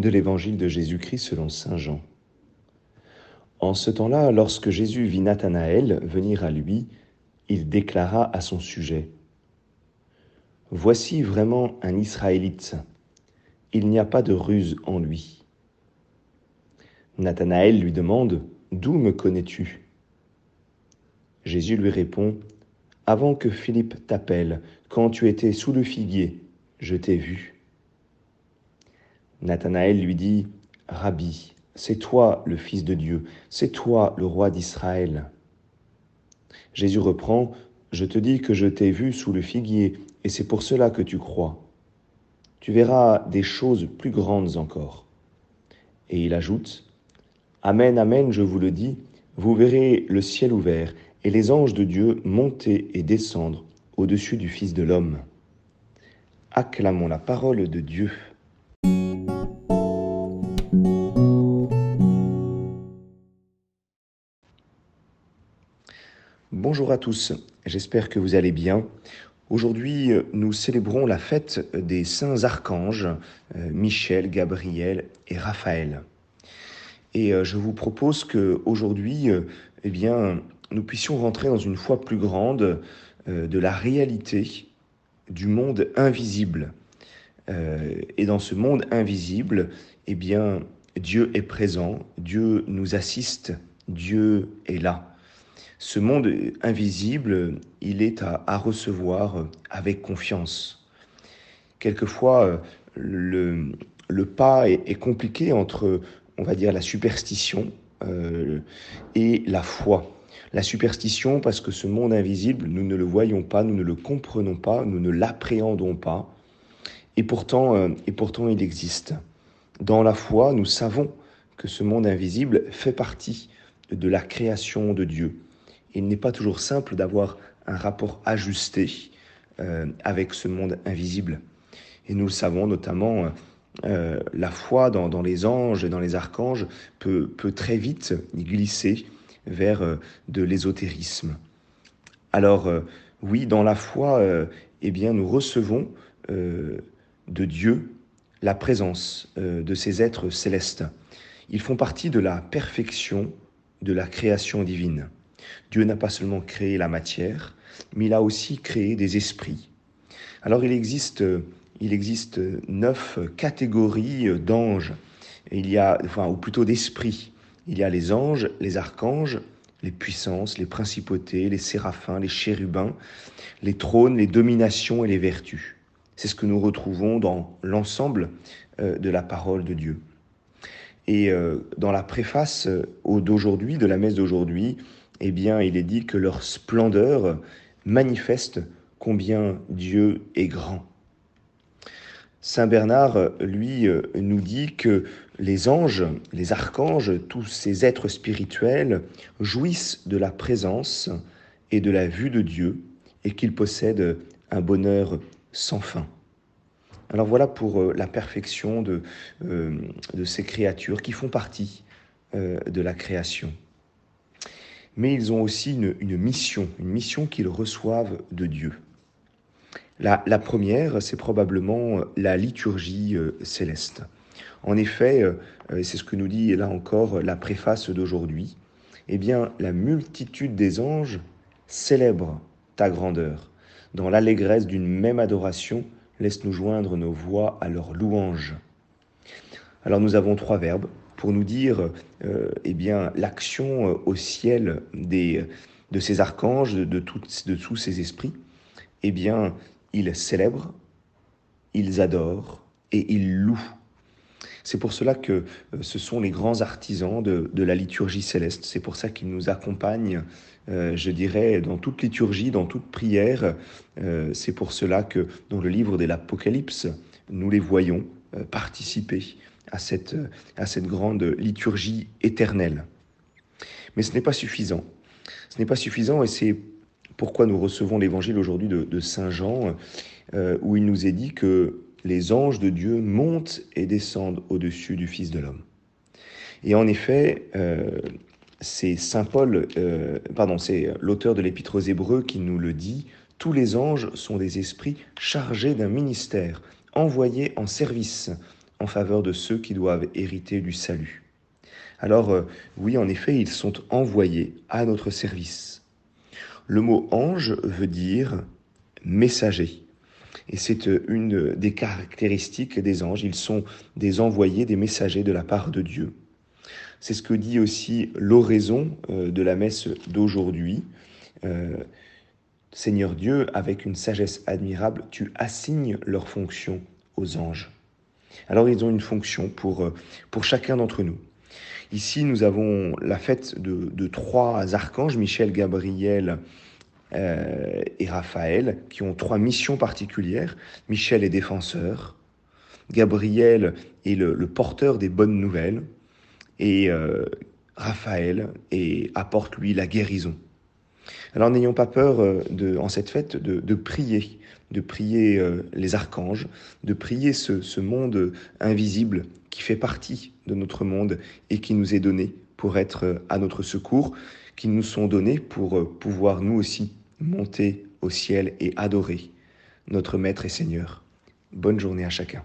de l'évangile de Jésus-Christ selon Saint Jean. En ce temps-là, lorsque Jésus vit Nathanaël venir à lui, il déclara à son sujet Voici vraiment un Israélite. Il n'y a pas de ruse en lui. Nathanaël lui demande D'où me connais-tu? Jésus lui répond Avant que Philippe t'appelle, quand tu étais sous le figuier, je t'ai vu. Nathanaël lui dit, Rabbi, c'est toi le Fils de Dieu, c'est toi le roi d'Israël. Jésus reprend, Je te dis que je t'ai vu sous le figuier, et c'est pour cela que tu crois. Tu verras des choses plus grandes encore. Et il ajoute, Amen, Amen, je vous le dis, vous verrez le ciel ouvert et les anges de Dieu monter et descendre au-dessus du Fils de l'homme. Acclamons la parole de Dieu. Bonjour à tous, j'espère que vous allez bien. Aujourd'hui, nous célébrons la fête des saints archanges, euh, Michel, Gabriel et Raphaël. Et euh, je vous propose que aujourd'hui, euh, eh bien, nous puissions rentrer dans une foi plus grande de la réalité du monde invisible. et dans ce monde invisible, eh bien, Dieu est présent, Dieu nous assiste, Dieu est là. Ce monde invisible, il est à, recevoir avec confiance. Quelquefois, le, le pas est, compliqué entre, on va dire, la superstition euh, et la foi. La superstition parce que ce monde invisible, nous ne le voyons pas, nous ne le comprenons pas, nous ne l'appréhendons pas. Et pourtant, euh, et pourtant, il existe. Dans la foi, nous savons que ce monde invisible fait partie de la création de Dieu il n'est pas toujours simple d'avoir un rapport ajusté euh, avec ce monde invisible. Et nous le savons notamment, euh, la foi dans, les anges et dans les archanges peut, très vite glisser vers euh, de l'ésotérisme. Alors oui, dans la foi, eh bien, nous recevons de Dieu la présence de ces êtres célestes. Ils font partie de la perfection de la création divine. Dieu n'a pas seulement créé la matière, mais il a aussi créé des esprits. Alors il existe, il existe neuf catégories d'anges. Il y a, enfin, ou plutôt d'esprits. Il y a les anges, les archanges, les puissances, les principautés, les séraphins, les chérubins, les trônes, les dominations et les vertus. C'est ce que nous retrouvons dans l'ensemble euh, de la parole de Dieu. Et euh, dans la préface euh, d'aujourd'hui, de la messe d'aujourd'hui, eh bien, il est dit que leur splendeur manifeste combien Dieu est grand. Saint Bernard, lui, nous dit que les anges, les archanges, tous ces êtres spirituels jouissent de la présence et de la vue de Dieu et qu'ils possèdent un bonheur sans fin. Alors voilà pour euh, la perfection de, euh, de ces créatures qui font partie euh, de la création mais ils ont aussi une, mission, une mission qu'ils reçoivent de Dieu. La, première, c'est probablement la liturgie euh, céleste. En effet, euh, c'est ce que nous dit là encore la préface d'aujourd'hui, eh bien, la multitude des anges célèbre ta grandeur. Dans l'allégresse d'une même adoration, laisse-nous joindre nos voix à leur louange. Alors nous avons trois verbes pour nous dire euh, eh bien l'action euh, au ciel des, de ces archanges, de, de, de tous ces esprits. Eh bien, ils célèbrent, ils adorent et ils louent. C'est pour cela que euh, ce sont les grands artisans de, de la liturgie céleste. C'est pour ça qu'ils nous accompagnent, je dirais, dans toute liturgie, dans toute prière. C'est pour cela que dans le livre de l'Apocalypse, nous les voyons participer à cette, à cette grande liturgie éternelle. Mais ce n'est pas suffisant. Ce n'est pas suffisant et c'est pourquoi nous recevons l'évangile aujourd'hui de, Saint Jean, euh, où il nous est dit que les anges de Dieu montent et descendent au-dessus du Fils de l'homme. Et en effet, euh, c'est Saint Paul, euh, pardon, c'est l'auteur de l'Épître aux Hébreux qui nous le dit. Tous les anges sont des esprits chargés d'un ministère, envoyés en service en faveur de ceux qui doivent hériter du salut. Alors euh, oui, en effet, ils sont envoyés à notre service. Le mot ange veut dire messager. Et c'est euh, une des caractéristiques des anges. Ils sont des envoyés, des messagers de la part de Dieu. C'est ce que dit aussi l'oraison euh, de la messe d'aujourd'hui. Seigneur Dieu, avec une sagesse admirable, tu assignes leurs fonctions aux anges. Alors ils ont une fonction pour, pour chacun d'entre nous. Ici, nous avons la fête de, trois archanges, Michel, Gabriel euh, et Raphaël, qui ont trois missions particulières. Michel est défenseur, Gabriel est le, porteur des bonnes nouvelles, et euh, Raphaël apporte, lui, la guérison. Alors n'ayons pas peur euh, en cette fête de, prier, de prier les archanges, de prier ce monde invisible qui fait partie de notre monde et qui nous est donné pour être à notre secours, qui nous sont donnés pour pouvoir nous aussi monter au ciel et adorer notre Maître et Seigneur. Bonne journée à chacun.